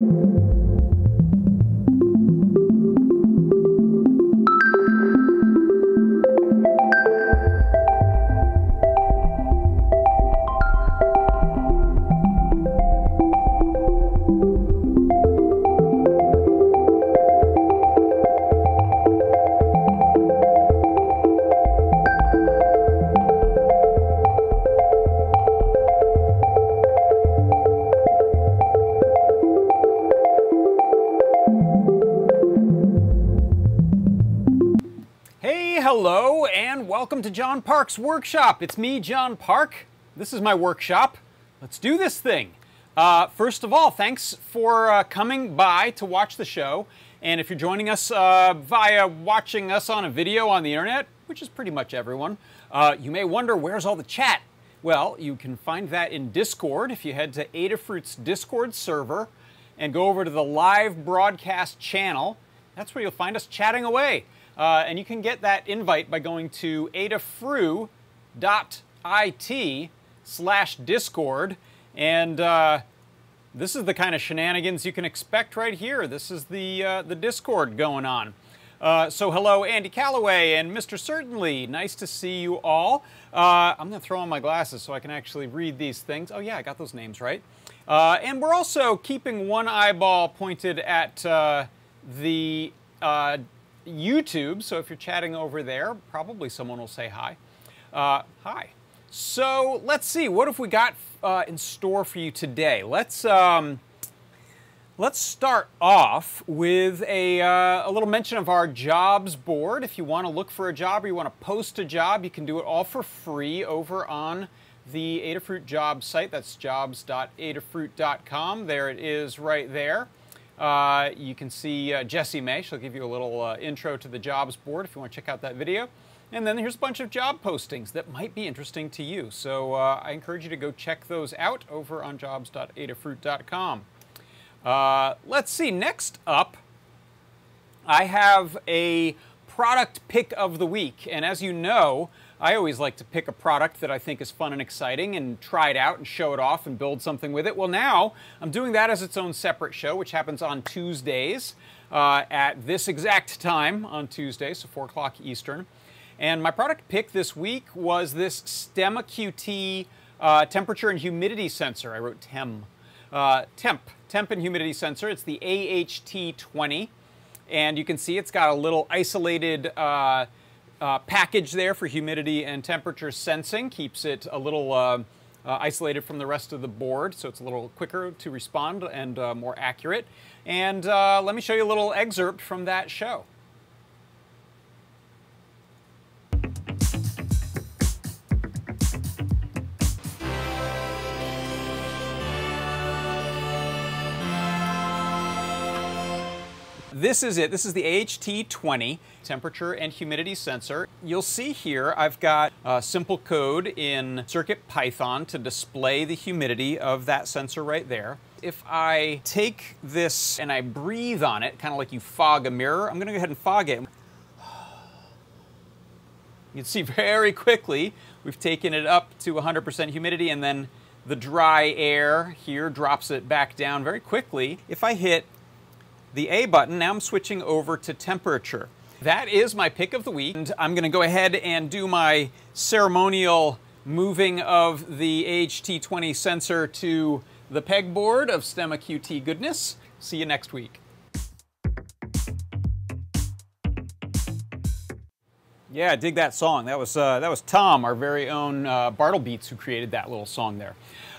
Hey, welcome to John Park's workshop. It's me, John Park. This is my workshop. Let's do this thing. Uh, first of all, thanks for uh, coming by to watch the show. And if you're joining us uh, via watching us on a video on the internet, which is pretty much everyone, uh, you may wonder where's all the chat? Well, you can find that in Discord if you head to Adafruit's Discord server and go over to the live broadcast channel. That's where you'll find us chatting away. Uh, and you can get that invite by going to adafru.it slash discord. And uh, this is the kind of shenanigans you can expect right here. This is the, uh, the Discord going on. Uh, so hello, Andy Calloway and Mr. Certainly. Nice to see you all. Uh, I'm going to throw on my glasses so I can actually read these things. Oh yeah, I got those names right. Uh, and we're also keeping one eyeball pointed at uh, the uh, YouTube. So if you're chatting over there, probably someone will say hi. Uh, hi. So let's see. What have we got uh, in store for you today? Let's um, let's start off with a, uh, a little mention of our jobs board. If you want to look for a job or you want to post a job, you can do it all for free over on the Adafruit job site. That's jobs.adafruit.com. There it is right there. Uh, you can see uh, Jessie May. She'll give you a little uh, intro to the jobs board if you want to check out that video. And then here's a bunch of job postings that might be interesting to you. So uh, I encourage you to go check those out over on jobs.adafruit.com. Uh, let's see, next up, I have a product pick of the week. And as you know, I always like to pick a product that I think is fun and exciting and try it out and show it off and build something with it. Well, now I'm doing that as its own separate show, which happens on Tuesdays uh, at this exact time on Tuesday, so 4 o'clock Eastern. And my product pick this week was this Stemma QT uh, temperature and humidity sensor. I wrote TEM. Uh, temp, temp and humidity sensor. It's the AHT20. And you can see it's got a little isolated uh, package there for humidity and temperature sensing. Keeps it a little uh, uh, isolated from the rest of the board, so it's a little quicker to respond and uh, more accurate. And uh, let me show you a little excerpt from that show. This is it. This is the AHT20 temperature and humidity sensor. You'll see here I've got a simple code in CircuitPython to display the humidity of that sensor right there. If I take this and I breathe on it, kind of like you fog a mirror, I'm going to go ahead and fog it. You can see very quickly we've taken it up to 100% humidity and then the dry air here drops it back down very quickly. If I hit the A button, now I'm switching over to temperature. That is my pick of the week. And I'm going to go ahead and do my ceremonial moving of the AHT20 sensor to the pegboard of Stemma QT goodness. See you next week. Yeah, dig that song. That was uh, that was Tom, our very own uh, Bartle Beats, who created that little song there.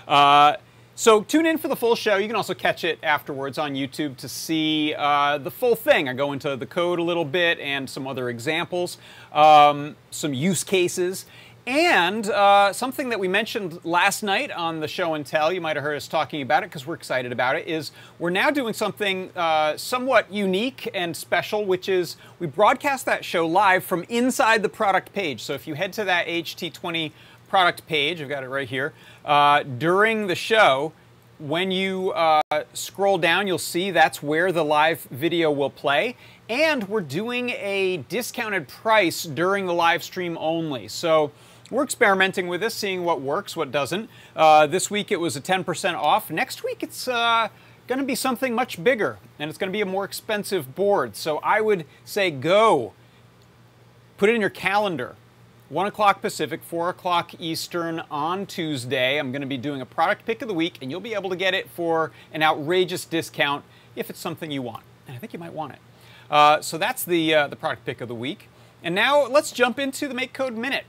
Uh, so tune in for the full show. You can also catch it afterwards on YouTube to see uh, the full thing. I go into the code a little bit and some other examples, um, some use cases, and uh, something that we mentioned last night on the show and tell, you might have heard us talking about it because we're excited about it, is we're now doing something uh, somewhat unique and special, which is we broadcast that show live from inside the product page. So if you head to that HT20 product page, I've got it right here, uh, during the show, when you uh, scroll down, you'll see that's where the live video will play. And we're doing a discounted price during the live stream only. So we're experimenting with this, seeing what works, what doesn't. Uh, this week it was a 10% off. Next week it's uh, going to be something much bigger, and it's going to be a more expensive board. So I would say go. Put it in your calendar. 1 o'clock Pacific, 4 o'clock Eastern on Tuesday. I'm going to be doing a product pick of the week, and you'll be able to get it for an outrageous discount if it's something you want. And I think you might want it. Uh, so that's the, uh, the product pick of the week. And now let's jump into the MakeCode Minute.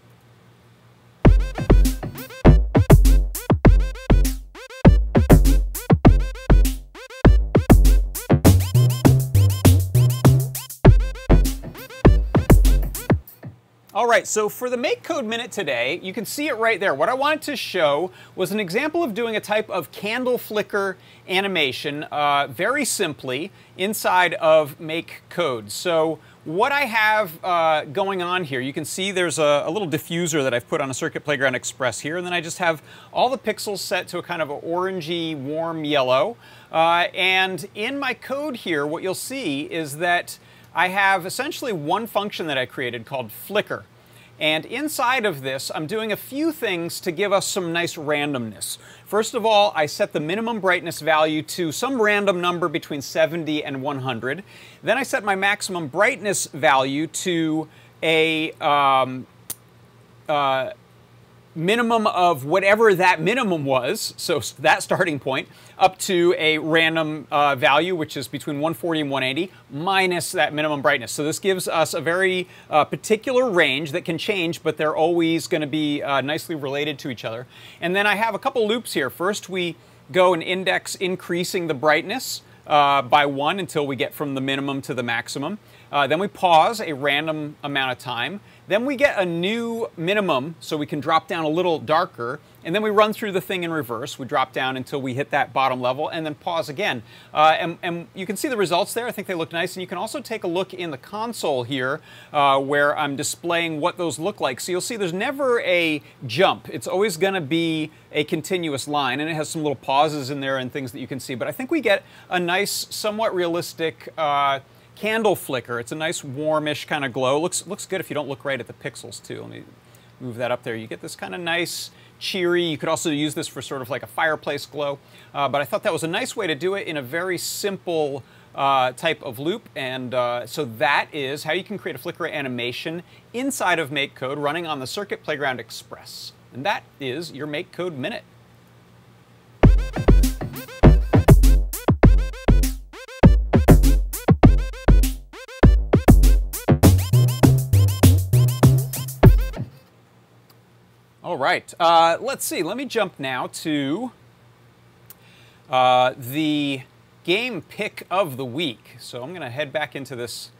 All right, so for the MakeCode Minute today, you can see it right there. What I wanted to show was an example of doing a type of candle flicker animation uh, very simply inside of MakeCode. So what I have uh, going on here, you can see there's a, a, little diffuser that I've put on a Circuit Playground Express here, and then I just have all the pixels set to a kind of an orangey, warm yellow. Uh, and in my code here, what you'll see is that I have essentially one function that I created called flicker. And inside of this, I'm doing a few things to give us some nice randomness. First of all, I set the minimum brightness value to some random number between 70 and 100. Then I set my maximum brightness value to a um, uh, minimum of whatever that minimum was, so that starting point, up to a random uh, value, which is between 140 and 180, minus that minimum brightness. So this gives us a very uh, particular range that can change, but they're always going to be uh, nicely related to each other. And then I have a couple loops here. First, we go and index increasing the brightness uh, by one until we get from the minimum to the maximum. Uh, then we pause a random amount of time. Then we get a new minimum so we can drop down a little darker. And then we run through the thing in reverse. We drop down until we hit that bottom level and then pause again. Uh, and, and, you can see the results there. I think they look nice. And you can also take a look in the console here uh, where I'm displaying what those look like. So you'll see there's never a jump. It's always going to be a continuous line. And it has some little pauses in there and things that you can see. But I think we get a nice, somewhat realistic uh, candle flicker. It's a nice warmish kind of glow. Looks, looks good if you don't look right at the pixels too. Let me move that up there. You get this kind of nice, cheery. You could also use this for sort of like a fireplace glow. Uh, but I thought that was a nice way to do it in a very simple uh, type of loop. And uh, so that is how you can create a flicker animation inside of MakeCode running on the Circuit Playground Express. And that is your MakeCode Minute. All right, uh, let's see. Let me jump now to uh, the game pick of the week. So I'm going to head back into this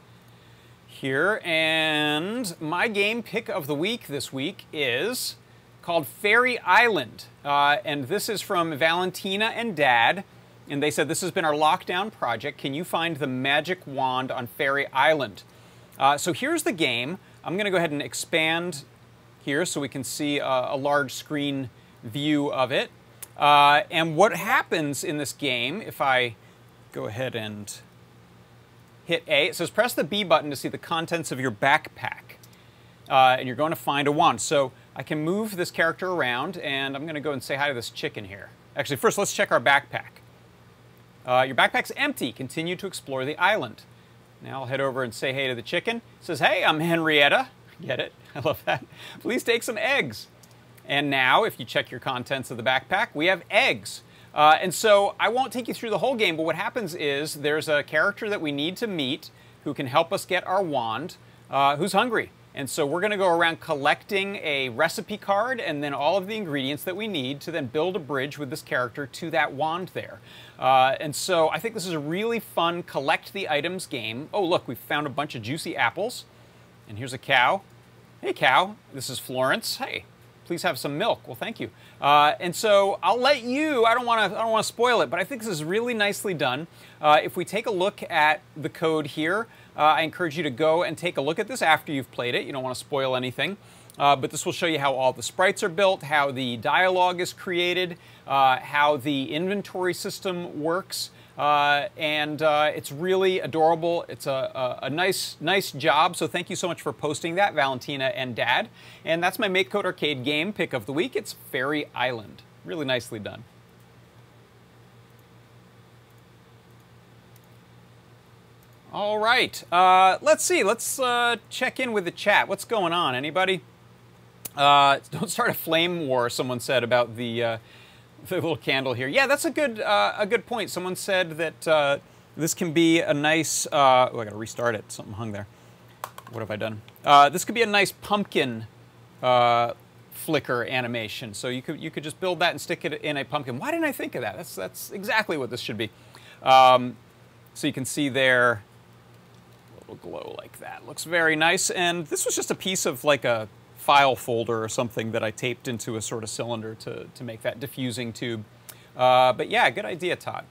here. And my game pick of the week this week is called Fairy Island. Uh, and this is from Valentina and Dad. And they said, This has been our lockdown project. Can you find the magic wand on Fairy Island? Uh, so here's the game. I'm going to go ahead and expand here so we can see a, a large screen view of it. Uh, and what happens in this game, if I go ahead and hit A, it says press the B button to see the contents of your backpack. Uh, and you're going to find a wand. So I can move this character around, and I'm going to go and say hi to this chicken here. Actually, first let's check our backpack. Uh, your backpack's empty. Continue to explore the island. Now I'll head over and say hey to the chicken. It says, hey, I'm Henrietta. Get it? I love that. Please take some eggs. And now, if you check your contents of the backpack, we have eggs. Uh, and so I won't take you through the whole game, but what happens is there's a character that we need to meet who can help us get our wand, uh, who's hungry. And so we're going to go around collecting a recipe card and then all of the ingredients that we need to then build a bridge with this character to that wand there. Uh, and so I think this is a really fun collect the items game. Oh, look, we found a bunch of juicy apples. And here's a cow. Hey, cow, this is Florence. Hey, please have some milk. Well, thank you. Uh, and so I'll let you. I don't want to. I don't want to spoil it, but I think this is really nicely done. Uh, if we take a look at the code here, uh, I encourage you to go and take a look at this after you've played it. You don't want to spoil anything. Uh, but this will show you how all the sprites are built, how the dialogue is created, uh, how the inventory system works. Uh, and uh, it's really adorable. It's a, a, a, nice, nice job. So thank you so much for posting that, Valentina and Dad. And that's my MakeCode Arcade game pick of the week. It's Fairy Island. Really nicely done. All right. Uh, let's see. Let's uh, check in with the chat. What's going on? Anybody? Uh, don't start a flame war. Someone said about the uh, the little candle here. Yeah, that's a good uh, a good point. Someone said that uh, this can be a nice. oh, I got to restart it. Something hung there. What have I done? this could be a nice pumpkin flicker animation. So you could you could just build that and stick it in a pumpkin. Why didn't I think of that? That's that's exactly what this should be. Um, so you can see there a little glow like that. Looks very nice. And this was just a piece of like a file folder or something that I taped into a sort of cylinder to, to make that diffusing tube. Uh, but yeah, good idea, Todd.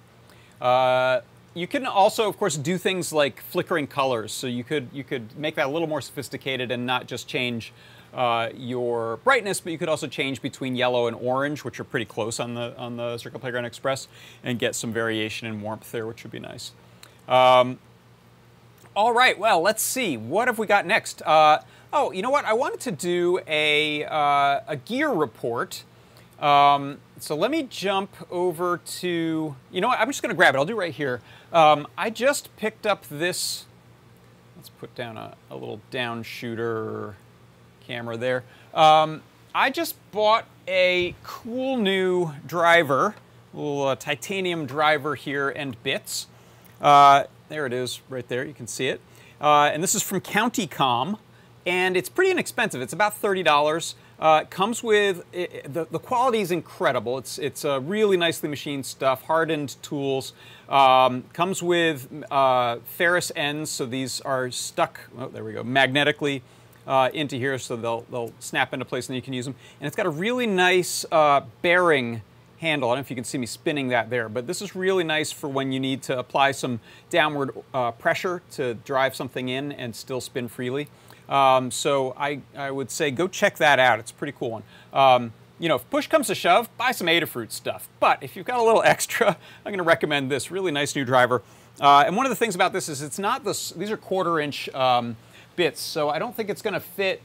Uh, you can also, of course, do things like flickering colors. So you could you could make that a little more sophisticated and not just change uh, your brightness, but you could also change between yellow and orange, which are pretty close on the on the Circuit Playground Express, and get some variation in warmth there, which would be nice. Um, all right, well, let's see. What have we got next? Uh, oh, you know what? I wanted to do a, uh, a gear report. Um, so let me jump over to, you know what? I'm just going to grab it. I'll do it right here. Um, I just picked up this, let's put down a, a little down shooter camera there. Um, I just bought a cool new driver, a little uh, titanium driver here and bits. Uh, there it is right there. You can see it. Uh, and this is from CountyComm. And it's pretty inexpensive. It's about $30. Uh, it comes with, it, the, the quality is incredible. It's, it's uh, really nicely machined stuff, hardened tools. Um, comes with uh, ferrous ends, so these are stuck, oh, there we go, magnetically uh, into here, so they'll, they'll snap into place and you can use them. And it's got a really nice uh, bearing handle. I don't know if you can see me spinning that there, but this is really nice for when you need to apply some downward uh, pressure to drive something in and still spin freely. Um, so I, I would say go check that out. It's a pretty cool one. Um, you know, if push comes to shove, buy some Adafruit stuff. But if you've got a little extra, I'm going to recommend this really nice new driver. Uh, and one of the things about this is it's not this, these are quarter inch um, bits, so I don't think it's going to fit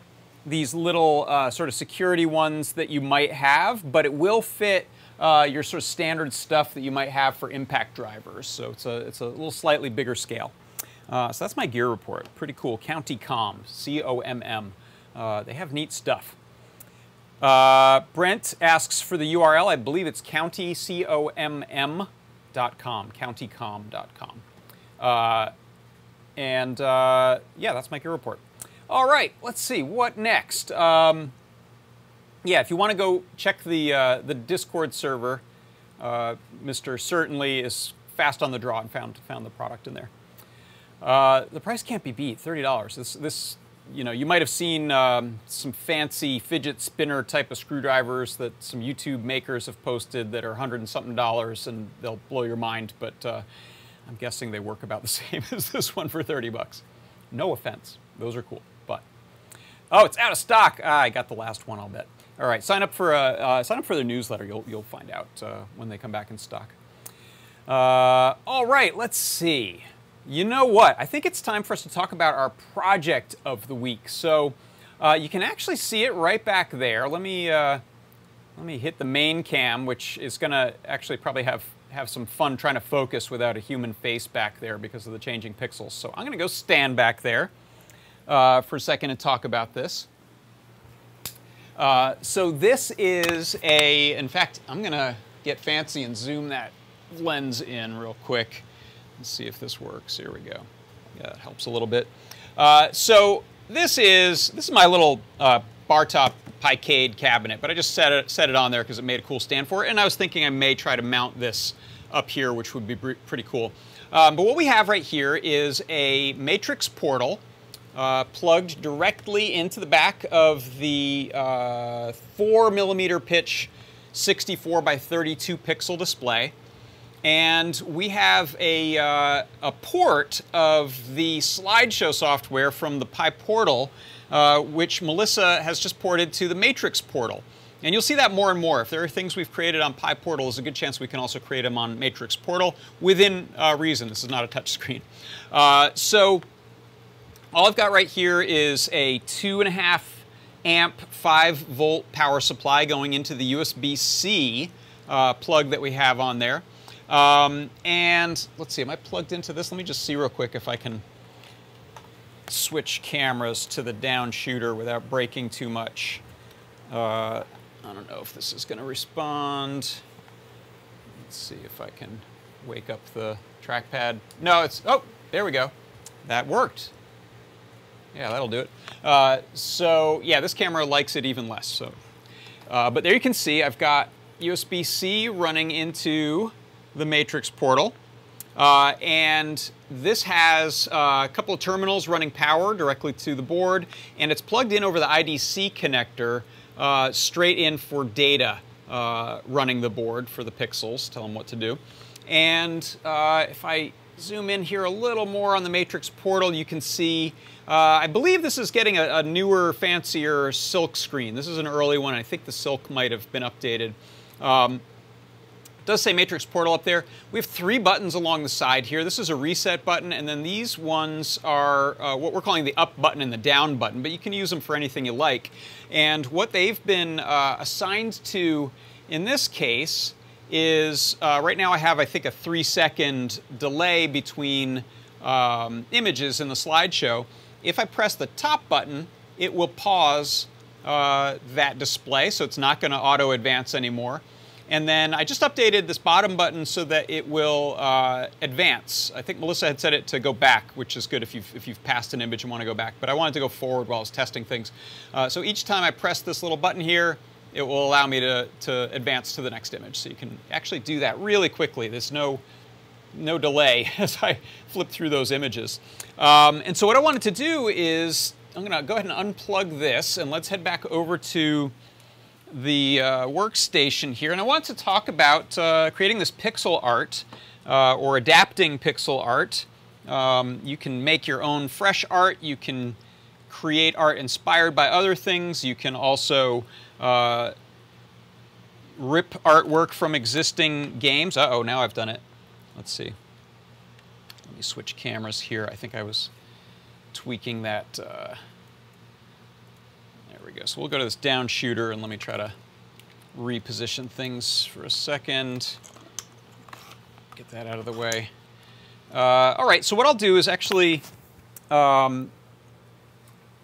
these little uh, sort of security ones that you might have, but it will fit uh, your sort of standard stuff that you might have for impact drivers. So it's a, it's a little slightly bigger scale. Uh, so that's my gear report. Pretty cool. CountyComm, C-O-M-M. Uh, they have neat stuff. Uh, Brent asks for the URL. I believe it's county, C-O-M-M com, countycomm.com. Uh, and uh, yeah, that's my gear report. All right, let's see, what next? Um, yeah, if you want to go check the, uh, the Discord server, uh, Mr. Certainly is fast on the draw and found, found the product in there. Uh, the price can't be beat, $30. This, this you know, you might have seen um, some fancy fidget spinner type of screwdrivers that some YouTube makers have posted that are 100 and something dollars and they'll blow your mind, but uh, I'm guessing they work about the same as this one for 30 bucks. No offense, those are cool, but. Oh, it's out of stock. Ah, I got the last one, I'll bet. All right, sign up for a, uh, sign up for their newsletter. You'll you'll find out uh, when they come back in stock. Uh, all right, let's see. You know what? I think it's time for us to talk about our project of the week. So uh, you can actually see it right back there. Let me uh, let me hit the main cam, which is going to actually probably have have some fun trying to focus without a human face back there because of the changing pixels. So I'm going to go stand back there uh, for a second and talk about this. Uh, so this is a, in fact, I'm going to get fancy and zoom that lens in real quick. Let's see if this works. Here we go. Yeah, that helps a little bit. Uh, so this is this is my little uh, bar top Picade cabinet, but I just set it set it on there because it made a cool stand for it. And I was thinking I may try to mount this up here, which would be pretty cool. Um, but what we have right here is a matrix portal uh, plugged directly into the back of the uh, 4 millimeter pitch 64 by 32 pixel display. And we have a, uh, a port of the slideshow software from the PyPortal, uh, which Melissa has just ported to the Matrix portal. And you'll see that more and more. If there are things we've created on PyPortal, there's a good chance we can also create them on Matrix Portal within uh, reason. This is not a touch screen. Uh, so all I've got right here is a two and a half amp, five volt power supply going into the USB-C uh, plug that we have on there. Um, and let's see, am I plugged into this? Let me just see real quick if I can switch cameras to the down shooter without breaking too much. Uh, I don't know if this is going to respond. Let's see if I can wake up the trackpad. No, it's, oh, there we go. That worked. Yeah, that'll do it. Uh, so yeah, this camera likes it even less. So, uh, But there you can see I've got USB-C running into the Matrix portal. Uh, and this has uh, a couple of terminals running power directly to the board, and it's plugged in over the IDC connector uh, straight in for data uh, running the board for the pixels, tell them what to do. And uh, if I zoom in here a little more on the Matrix portal, you can see, uh, I believe this is getting a, a newer, fancier Silk screen. This is an early one. I think the Silk might have been updated. Um, does say Matrix Portal up there. We have three buttons along the side here. This is a reset button, and then these ones are uh, what we're calling the up button and the down button, but you can use them for anything you like. And what they've been uh, assigned to in this case is, uh, right now I have, I think, a three second delay between um, images in the slideshow. If I press the top button, it will pause uh, that display, so it's not going to auto advance anymore. And then I just updated this bottom button so that it will uh, advance. I think Melissa had said it to go back, which is good if you've, if you've passed an image and want to go back. But I wanted to go forward while I was testing things. Uh, so each time I press this little button here, it will allow me to, to advance to the next image. So you can actually do that really quickly. There's no, no delay as I flip through those images. Um, and so what I wanted to do is, I'm going to go ahead and unplug this, and let's head back over to the uh, workstation here, and I want to talk about uh, creating this pixel art uh, or adapting pixel art. Um, you can make your own fresh art. You can create art inspired by other things. You can also uh, rip artwork from existing games. Uh-oh, now I've done it. Let's see. Let me switch cameras here. I think I was tweaking that uh, we go. So we'll go to this down shooter and let me try to reposition things for a second. Get that out of the way. Uh, all right, so what I'll do is actually um,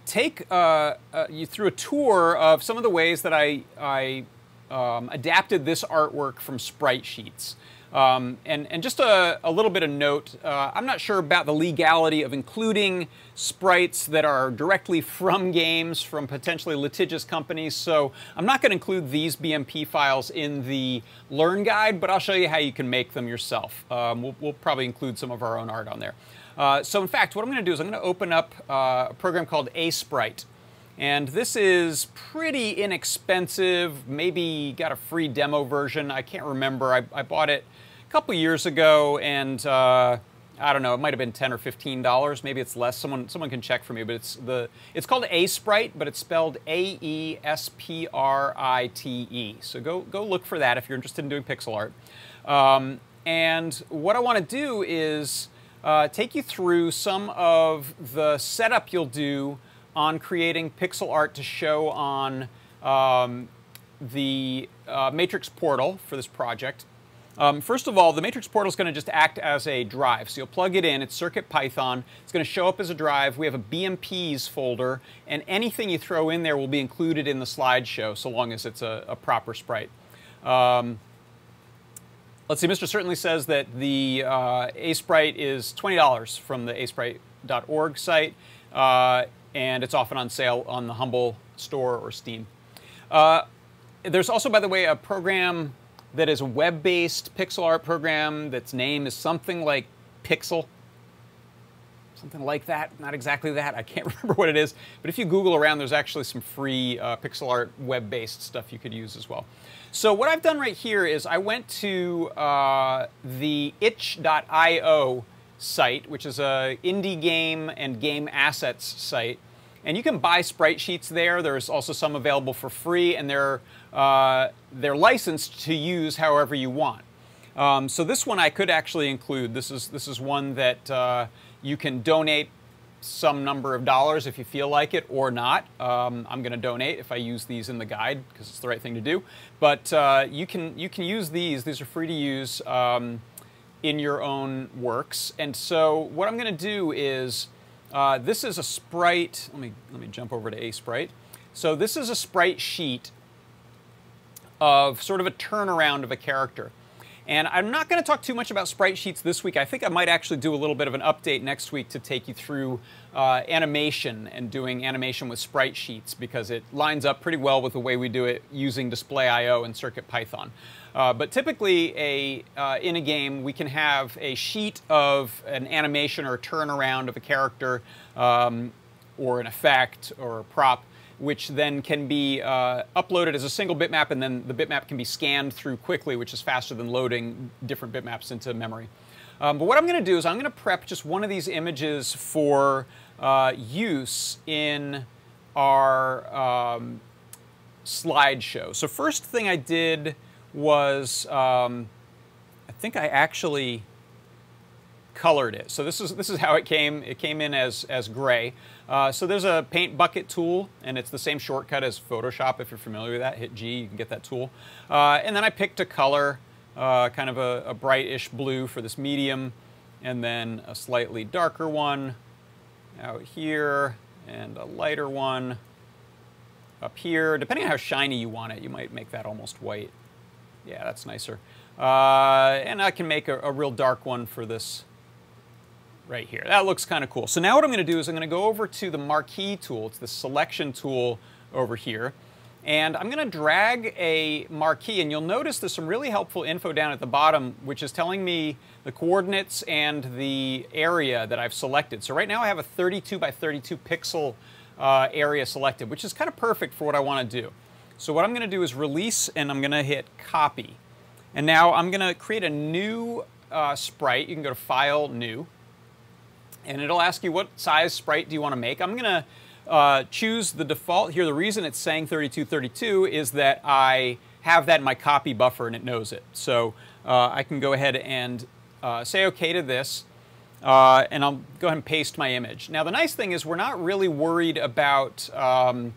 take uh, uh, you through a tour of some of the ways that I, I um, adapted this artwork from sprite sheets. Um, and, and just a, a, little bit of note, uh, I'm not sure about the legality of including sprites that are directly from games from potentially litigious companies, so I'm not going to include these BMP files in the Learn Guide, but I'll show you how you can make them yourself. Um, we'll, we'll, probably include some of our own art on there. Uh, so in fact, what I'm going to do is I'm going to open up uh, a program called Aseprite. And this is pretty inexpensive, maybe got a free demo version. I can't remember. I, I bought it a couple years ago, and uh, I don't know, it might have been ten or fifteen dollars. Maybe it's less. Someone someone can check for me. But it's the it's called Aseprite, but it's spelled A E S P R I T E. So go go look for that if you're interested in doing pixel art. Um, and what I want to do is uh, take you through some of the setup you'll do on creating pixel art to show on um, the uh, Matrix portal for this project. Um, first of all, the Matrix portal is going to just act as a drive. So you'll plug it in, it's CircuitPython. It's going to show up as a drive. We have a BMPs folder, and anything you throw in there will be included in the slideshow, so long as it's a, a proper sprite. Um, let's see, Mr. Certainly says that the uh, Aseprite is $20 from the aseprite.org site, uh, and it's often on sale on the Humble store or Steam. Uh, there's also, by the way, a program that is a web-based pixel art program that's name is something like Pixel. Something like that, not exactly that, I can't remember what it is. But if you Google around, there's actually some free uh, pixel art web-based stuff you could use as well. So what I've done right here is I went to uh, the itch.io site, which is a indie game and game assets site. And you can buy sprite sheets there. There's also some available for free, and they're, uh, they're licensed to use however you want. Um, so this one I could actually include. This is, this is one that uh, you can donate some number of dollars if you feel like it or not. Um, I'm going to donate if I use these in the guide because it's the right thing to do. But uh, you can you can use these. These are free to use. Um, in your own works. And so what I'm going to do is, uh, this is a sprite. Let me, let me jump over to a sprite. So this is a sprite sheet of sort of a turnaround of a character. And I'm not going to talk too much about sprite sheets this week. I think I might actually do a little bit of an update next week to take you through uh, animation and doing animation with sprite sheets because it lines up pretty well with the way we do it using displayio and CircuitPython. Uh, but typically, a, uh, in a game, we can have a sheet of an animation or a turnaround of a character um, or an effect or a prop which then can be uh, uploaded as a single bitmap, and then the bitmap can be scanned through quickly, which is faster than loading different bitmaps into memory. Um, but what I'm going to do is I'm going to prep just one of these images for uh, use in our um, slideshow. So first thing I did was, um, I think I actually colored it. So this is this is how it came. It came in as as gray. Uh, so there's a paint bucket tool, and it's the same shortcut as Photoshop. If you're familiar with that, hit G, you can get that tool. Uh, and then I picked a color, uh, kind of a, a brightish blue for this medium, and then a slightly darker one out here, and a lighter one up here. Depending on how shiny you want it, you might make that almost white. Yeah, that's nicer. Uh, and I can make a, a real dark one for this right here. That looks kind of cool. So now what I'm going to do is I'm going to go over to the marquee tool. It's the selection tool over here. And I'm going to drag a marquee, and you'll notice there's some really helpful info down at the bottom, which is telling me the coordinates and the area that I've selected. So right now I have a 32 by 32 pixel uh, area selected, which is kind of perfect for what I want to do. So what I'm going to do is release, and I'm going to hit copy. And now I'm going to create a new uh, sprite. You can go to File, New, and it'll ask you what size sprite do you want to make. I'm going to uh, choose the default here. The reason it's saying 3232 is that I have that in my copy buffer and it knows it. So uh, I can go ahead and uh, say OK to this. Uh, and I'll go ahead and paste my image. Now the nice thing is we're not really worried about um,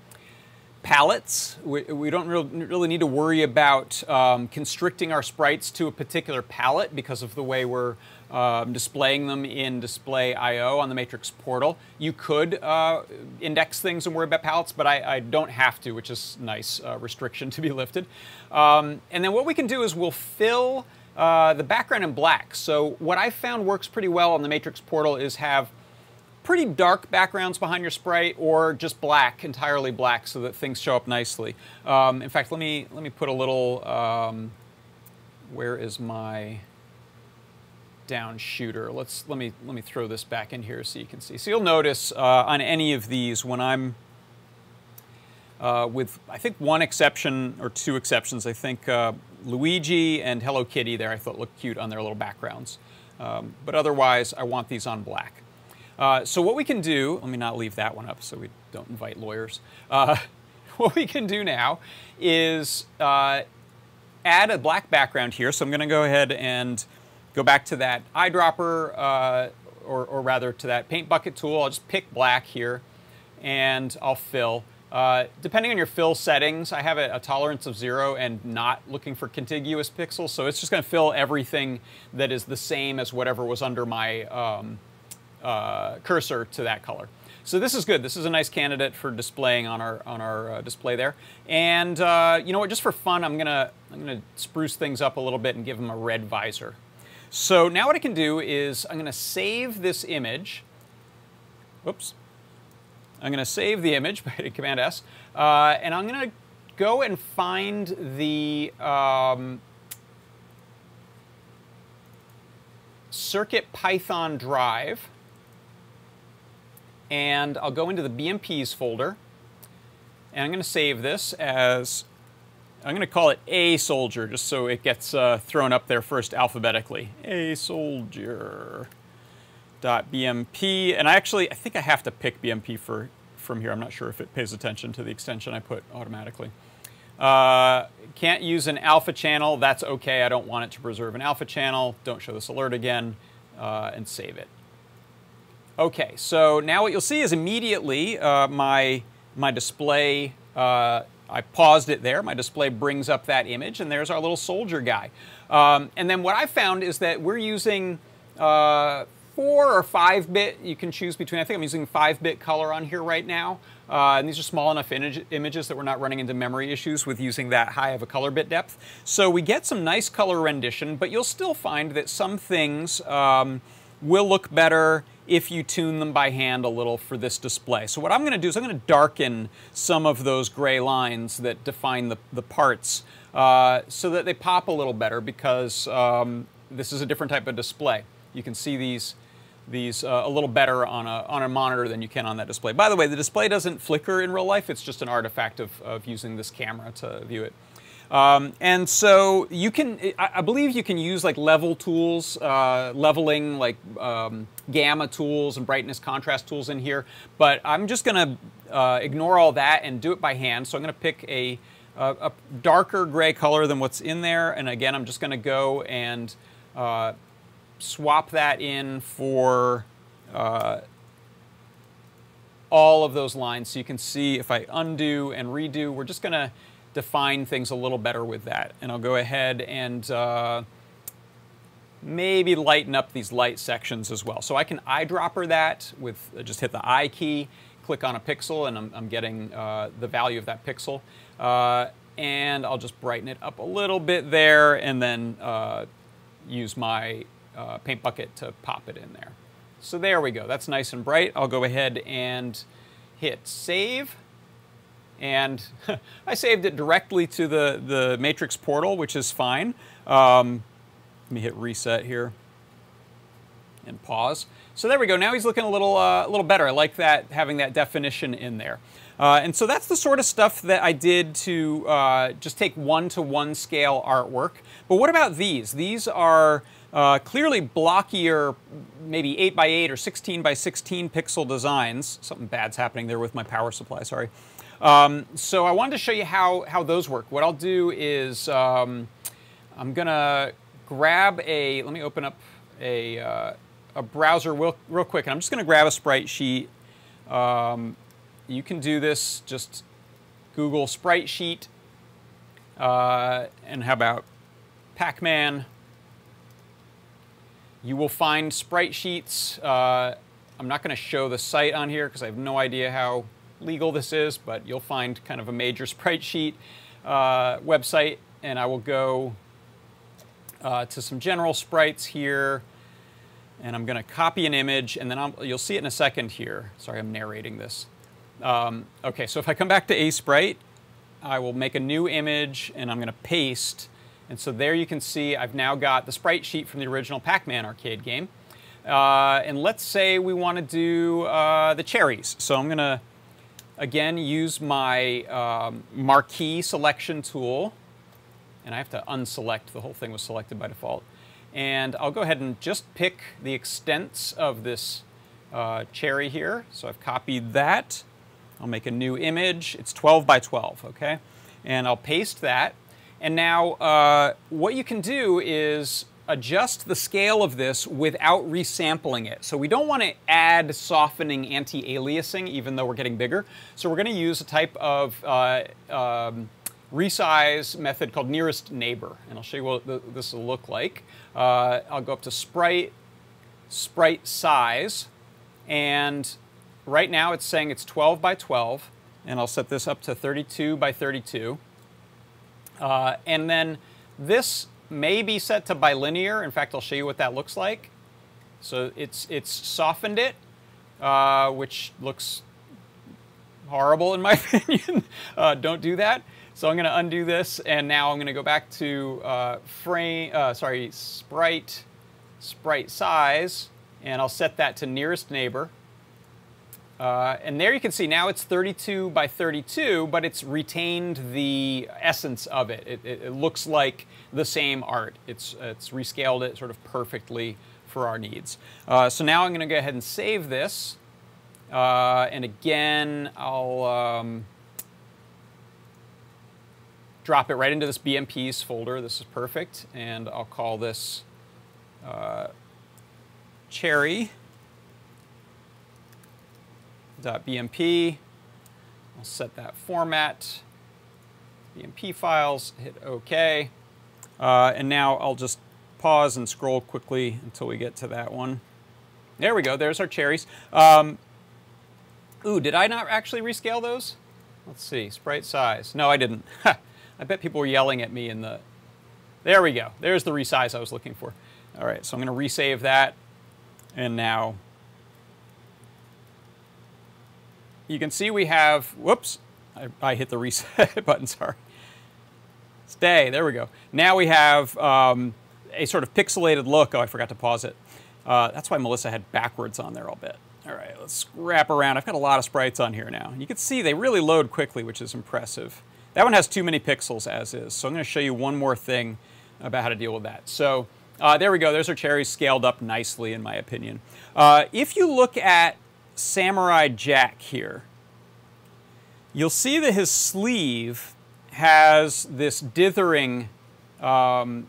palettes. We, we don't re really need to worry about um, constricting our sprites to a particular palette because of the way we're um, displaying them in displayio on the Matrix portal. You could uh, index things and worry about palettes, but I, I don't have to, which is nice uh, restriction to be lifted. Um, and then what we can do is we'll fill uh, the background in black. So what I found works pretty well on the Matrix portal is have pretty dark backgrounds behind your sprite or just black, entirely black, so that things show up nicely. Um, in fact, let me, let me put a little, um, where is my down shooter? Let's, let, me, let me throw this back in here so you can see. So you'll notice uh, on any of these when I'm, uh, with I think one exception or two exceptions, I think uh, Luigi and Hello Kitty there I thought looked cute on their little backgrounds. Um, but otherwise, I want these on black. Uh, so what we can do, let me not leave that one up so we don't invite lawyers. Uh, what we can do now is uh, add a black background here. So I'm going to go ahead and go back to that eyedropper, uh, or, or, rather to that paint bucket tool. I'll just pick black here and I'll fill. Uh, depending on your fill settings, I have a, a, tolerance of zero and not looking for contiguous pixels, so it's just going to fill everything that is the same as whatever was under my um, uh, cursor to that color. So this is good. This is a nice candidate for displaying on our on our uh, display there. And uh, you know what? Just for fun, I'm gonna I'm gonna spruce things up a little bit and give them a red visor. So now what I can do is I'm gonna save this image. Whoops. I'm gonna save the image by hitting Command S, uh, and I'm gonna go and find the um, CircuitPython drive and I'll go into the BMPs folder, and I'm going to save this as, I'm going to call it A soldier, just so it gets uh, thrown up there first alphabetically. A soldier dot BMP, and I actually, I think I have to pick BMP for, from here. I'm not sure if it pays attention to the extension I put automatically. Uh, can't use an alpha channel. That's okay. I don't want it to preserve an alpha channel. Don't show this alert again, uh, and save it. Okay, so now what you'll see is immediately uh, my, my display uh, I paused it there. My display brings up that image, and there's our little soldier guy. Um, and then what I found is that we're using uh, four or five bit. You can choose between. I think I'm using five bit color on here right now. Uh, and these are small enough images that we're not running into memory issues with using that high of a color bit depth. So we get some nice color rendition, but you'll still find that some things um, will look better if you tune them by hand a little for this display. So what I'm going to do is I'm going to darken some of those gray lines that define the, the parts uh, so that they pop a little better because um, this is a different type of display. You can see these these uh, a little better on a, on a monitor than you can on that display. By the way, the display doesn't flicker in real life. It's just an artifact of, of using this camera to view it. Um, and so you can, I, believe you can use like level tools, uh, leveling, like um, gamma tools and brightness contrast tools in here. But I'm just going to uh, ignore all that and do it by hand. So I'm going to pick a, a, a, darker gray color than what's in there. And again, I'm just going to go and uh, swap that in for uh, all of those lines. So you can see if I undo and redo, we're just going to define things a little better with that. And I'll go ahead and uh, maybe lighten up these light sections as well. So I can eyedropper that with uh, just hit the I key, click on a pixel, and I'm, I'm getting uh, the value of that pixel. Uh, and I'll just brighten it up a little bit there and then uh, use my uh, paint bucket to pop it in there. So there we go. That's nice and bright. I'll go ahead and hit save. And I saved it directly to the, the Matrix portal, which is fine. Um, let me hit reset here and pause. So there we go. Now he's looking a little, uh, a little better. I like that, having that definition in there. Uh, and so that's the sort of stuff that I did to uh, just take one-to-one -one scale artwork. But what about these? These are uh, clearly blockier, maybe 8 by 8 or 16 by 16 pixel designs. Something bad's happening there with my power supply, sorry. Um, so I wanted to show you how, how those work. What I'll do is um, I'm going to grab a, let me open up a, uh, a browser real, real quick, and I'm just going to grab a sprite sheet. Um, you can do this, just Google sprite sheet, uh, and how about Pac-Man? You will find sprite sheets. Uh, I'm not going to show the site on here because I have no idea how legal this is, but you'll find kind of a major sprite sheet uh, website, and I will go uh, to some general sprites here, and I'm going to copy an image, and then I'll, you'll see it in a second here. Sorry, I'm narrating this. Um, okay, so if I come back to a sprite, I will make a new image, and I'm going to paste. And so there you can see I've now got the sprite sheet from the original Pac-Man arcade game. Uh, and let's say we want to do uh, the cherries. So I'm going to again, use my um, marquee selection tool. And I have to unselect, the whole thing was selected by default. And I'll go ahead and just pick the extents of this uh, cherry here. So I've copied that. I'll make a new image. It's 12 by 12, okay? And I'll paste that. And now uh, what you can do is adjust the scale of this without resampling it. So we don't want to add softening anti-aliasing even though we're getting bigger. So we're going to use a type of uh, um, resize method called nearest neighbor. And I'll show you what this will look like. Uh, I'll go up to sprite, sprite size, and right now it's saying it's 12 by 12, and I'll set this up to 32 by 32. Uh, and then this may be set to bilinear. In fact, I'll show you what that looks like. So it's, it's softened it, uh, which looks horrible in my opinion. uh, don't do that. So I'm going to undo this, and now I'm going to go back to uh, frame, uh, sorry, sprite, sprite size, and I'll set that to nearest neighbor. Uh, and there you can see now it's 32 by 32, but it's retained the essence of it. It, it, it looks like the same art. It's, it's rescaled it sort of perfectly for our needs. Uh, so now I'm going to go ahead and save this. Uh, and again, I'll um, drop it right into this BMPs folder. This is perfect. And I'll call this uh, cherry. .bmp. I'll set that format BMP files, hit OK. Uh, and now I'll just pause and scroll quickly until we get to that one. There we go, there's our cherries. Um, ooh, did I not actually rescale those? Let's see, sprite size. No, I didn't. I bet people were yelling at me in the... There we go. There's the resize I was looking for. All right, so I'm going to resave that. And now you can see we have, whoops, I, I hit the reset button, sorry. Stay, there we go. Now we have um, a sort of pixelated look. Oh, I forgot to pause it. Uh, that's why Melissa had backwards on there a bit. All right, let's wrap around. I've got a lot of sprites on here now. You can see they really load quickly, which is impressive. That one has too many pixels as is, so I'm going to show you one more thing about how to deal with that. So uh, there we go. There's our cherries scaled up nicely, in my opinion. Uh, if you look at Samurai Jack here, you'll see that his sleeve has this dithering um,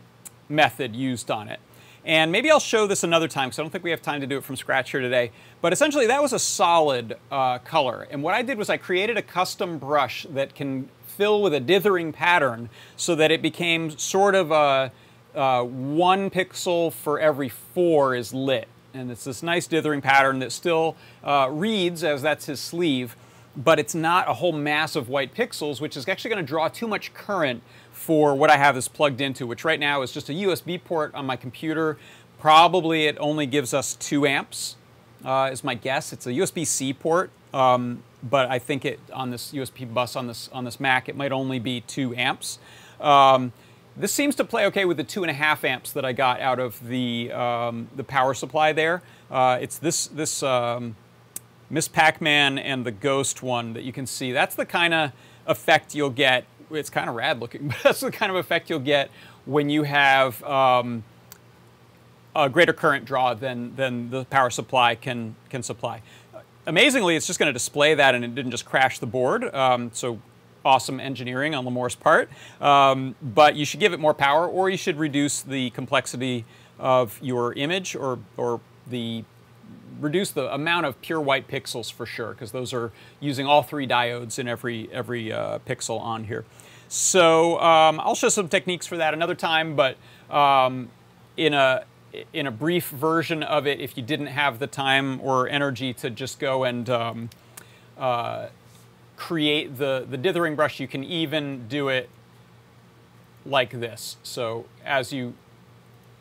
method used on it. And maybe I'll show this another time because I don't think we have time to do it from scratch here today. But essentially that was a solid uh, color. And what I did was I created a custom brush that can fill with a dithering pattern so that it became sort of a, uh, one pixel for every four is lit. And it's this nice dithering pattern that still uh, reads as that's his sleeve, but it's not a whole mass of white pixels, which is actually going to draw too much current for what I have this plugged into, which right now is just a USB port on my computer. Probably it only gives us two amps, uh, is my guess. It's a USB-C port, um, but I think it on this USB bus on this on this Mac, it might only be two amps. Um, this seems to play okay with the two and a half amps that I got out of the um, the power supply there. Uh, it's this this um, Miss Pac-Man and the Ghost one that you can see. That's the kind of effect you'll get it's kind of rad looking, but that's the kind of effect you'll get when you have um, a greater current draw than, than the power supply can, can supply. Amazingly, it's just going to display that and it didn't just crash the board. Um, so awesome engineering on Limor's part. Um, but you should give it more power or you should reduce the complexity of your image or, or the reduce the amount of pure white pixels for sure, because those are using all three diodes in every, every uh, pixel on here. So um, I'll show some techniques for that another time, but um, in, a, in a brief version of it, if you didn't have the time or energy to just go and um, uh, create the, the dithering brush, you can even do it like this. So as you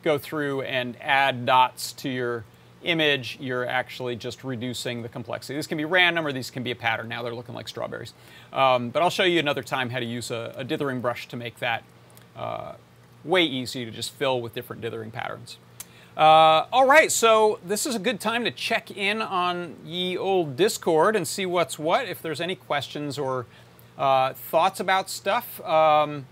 go through and add dots to your image, you're actually just reducing the complexity. This can be random or these can be a pattern. Now they're looking like strawberries. Um, but I'll show you another time how to use a, a dithering brush to make that uh, way easy to just fill with different dithering patterns. Uh, all right, so this is a good time to check in on ye old Discord and see what's what. If there's any questions or uh, thoughts about stuff, um,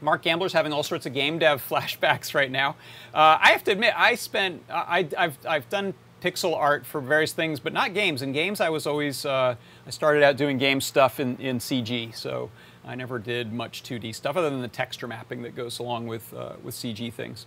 Mark Gambler's having all sorts of game dev flashbacks right now. Uh, I have to admit, I spent, I, have I've done pixel art for various things, but not games. In games, I was always, uh, I started out doing game stuff in, in CG, so I never did much 2D stuff other than the texture mapping that goes along with, uh, with CG things.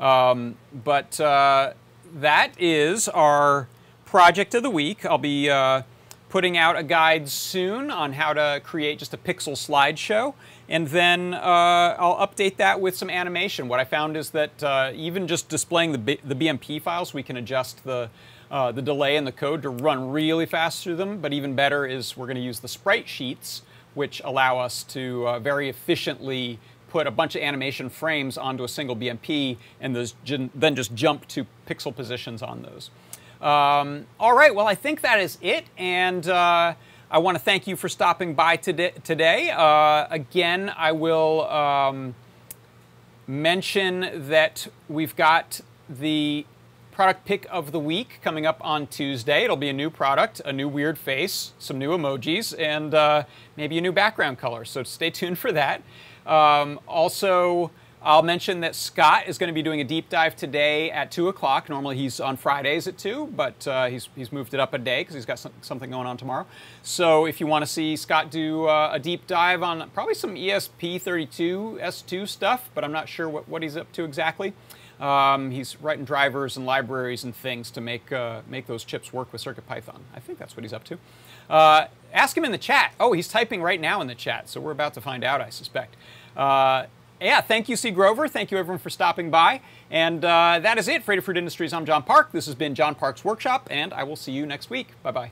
Um, but uh, that is our project of the week. I'll be uh, putting out a guide soon on how to create just a pixel slideshow. And then uh, I'll update that with some animation. What I found is that uh, even just displaying the, B the BMP files, we can adjust the, uh, the delay in the code to run really fast through them. But even better is we're going to use the sprite sheets, which allow us to uh, very efficiently put a bunch of animation frames onto a single BMP and those then just jump to pixel positions on those. Um, all right, well, I think that is it. And uh, I want to thank you for stopping by today. Uh, again, I will um, mention that we've got the product pick of the week coming up on Tuesday. It'll be a new product, a new weird face, some new emojis, and uh, maybe a new background color. So stay tuned for that. Um, also, I'll mention that Scott is going to be doing a deep dive today at 2 o'clock. Normally he's on Fridays at 2, but uh, he's, he's moved it up a day because he's got some, something going on tomorrow. So if you want to see Scott do uh, a deep dive on probably some ESP32 S2 stuff, but I'm not sure what, what he's up to exactly, Um, he's writing drivers and libraries and things to make uh, make those chips work with CircuitPython. I think that's what he's up to. Uh, ask him in the chat. Oh, he's typing right now in the chat, so we're about to find out, I suspect. Uh, yeah, thank you, C. Grover. Thank you, everyone, for stopping by. And uh, that is it for Adafruit Industries. I'm John Park. This has been John Park's Workshop, and I will see you next week. Bye bye.